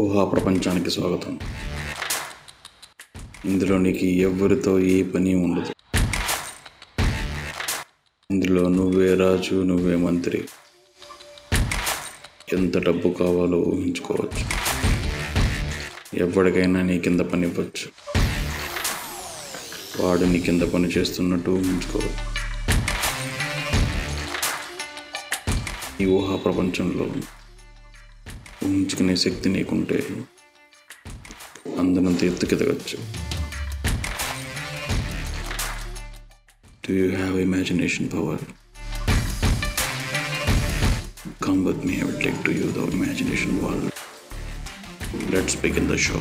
ఊహా ప్రపంచానికి స్వాగతం. ఇందులో నీకు ఎవరితో ఏ పని ఉండదు. ఇందులో నువ్వే రాజు నువ్వే మంత్రి. ఎంత డబ్బు కావాలో ఊహించుకోవచ్చు. ఎవరికైనా నీ కింద పని ఇవ్వచ్చు వాడు నీ కింద పని చేస్తున్నట్టు ఊహించుకోవచ్చు ఈ ఊహా ప్రపంచంలో ఊహించుకునే శక్తి నీకుంటే అందనంత ఎత్తుకెదగచ్చు Do you have imagination power? Come with me, I will take to you the imagination world. Let's begin the show.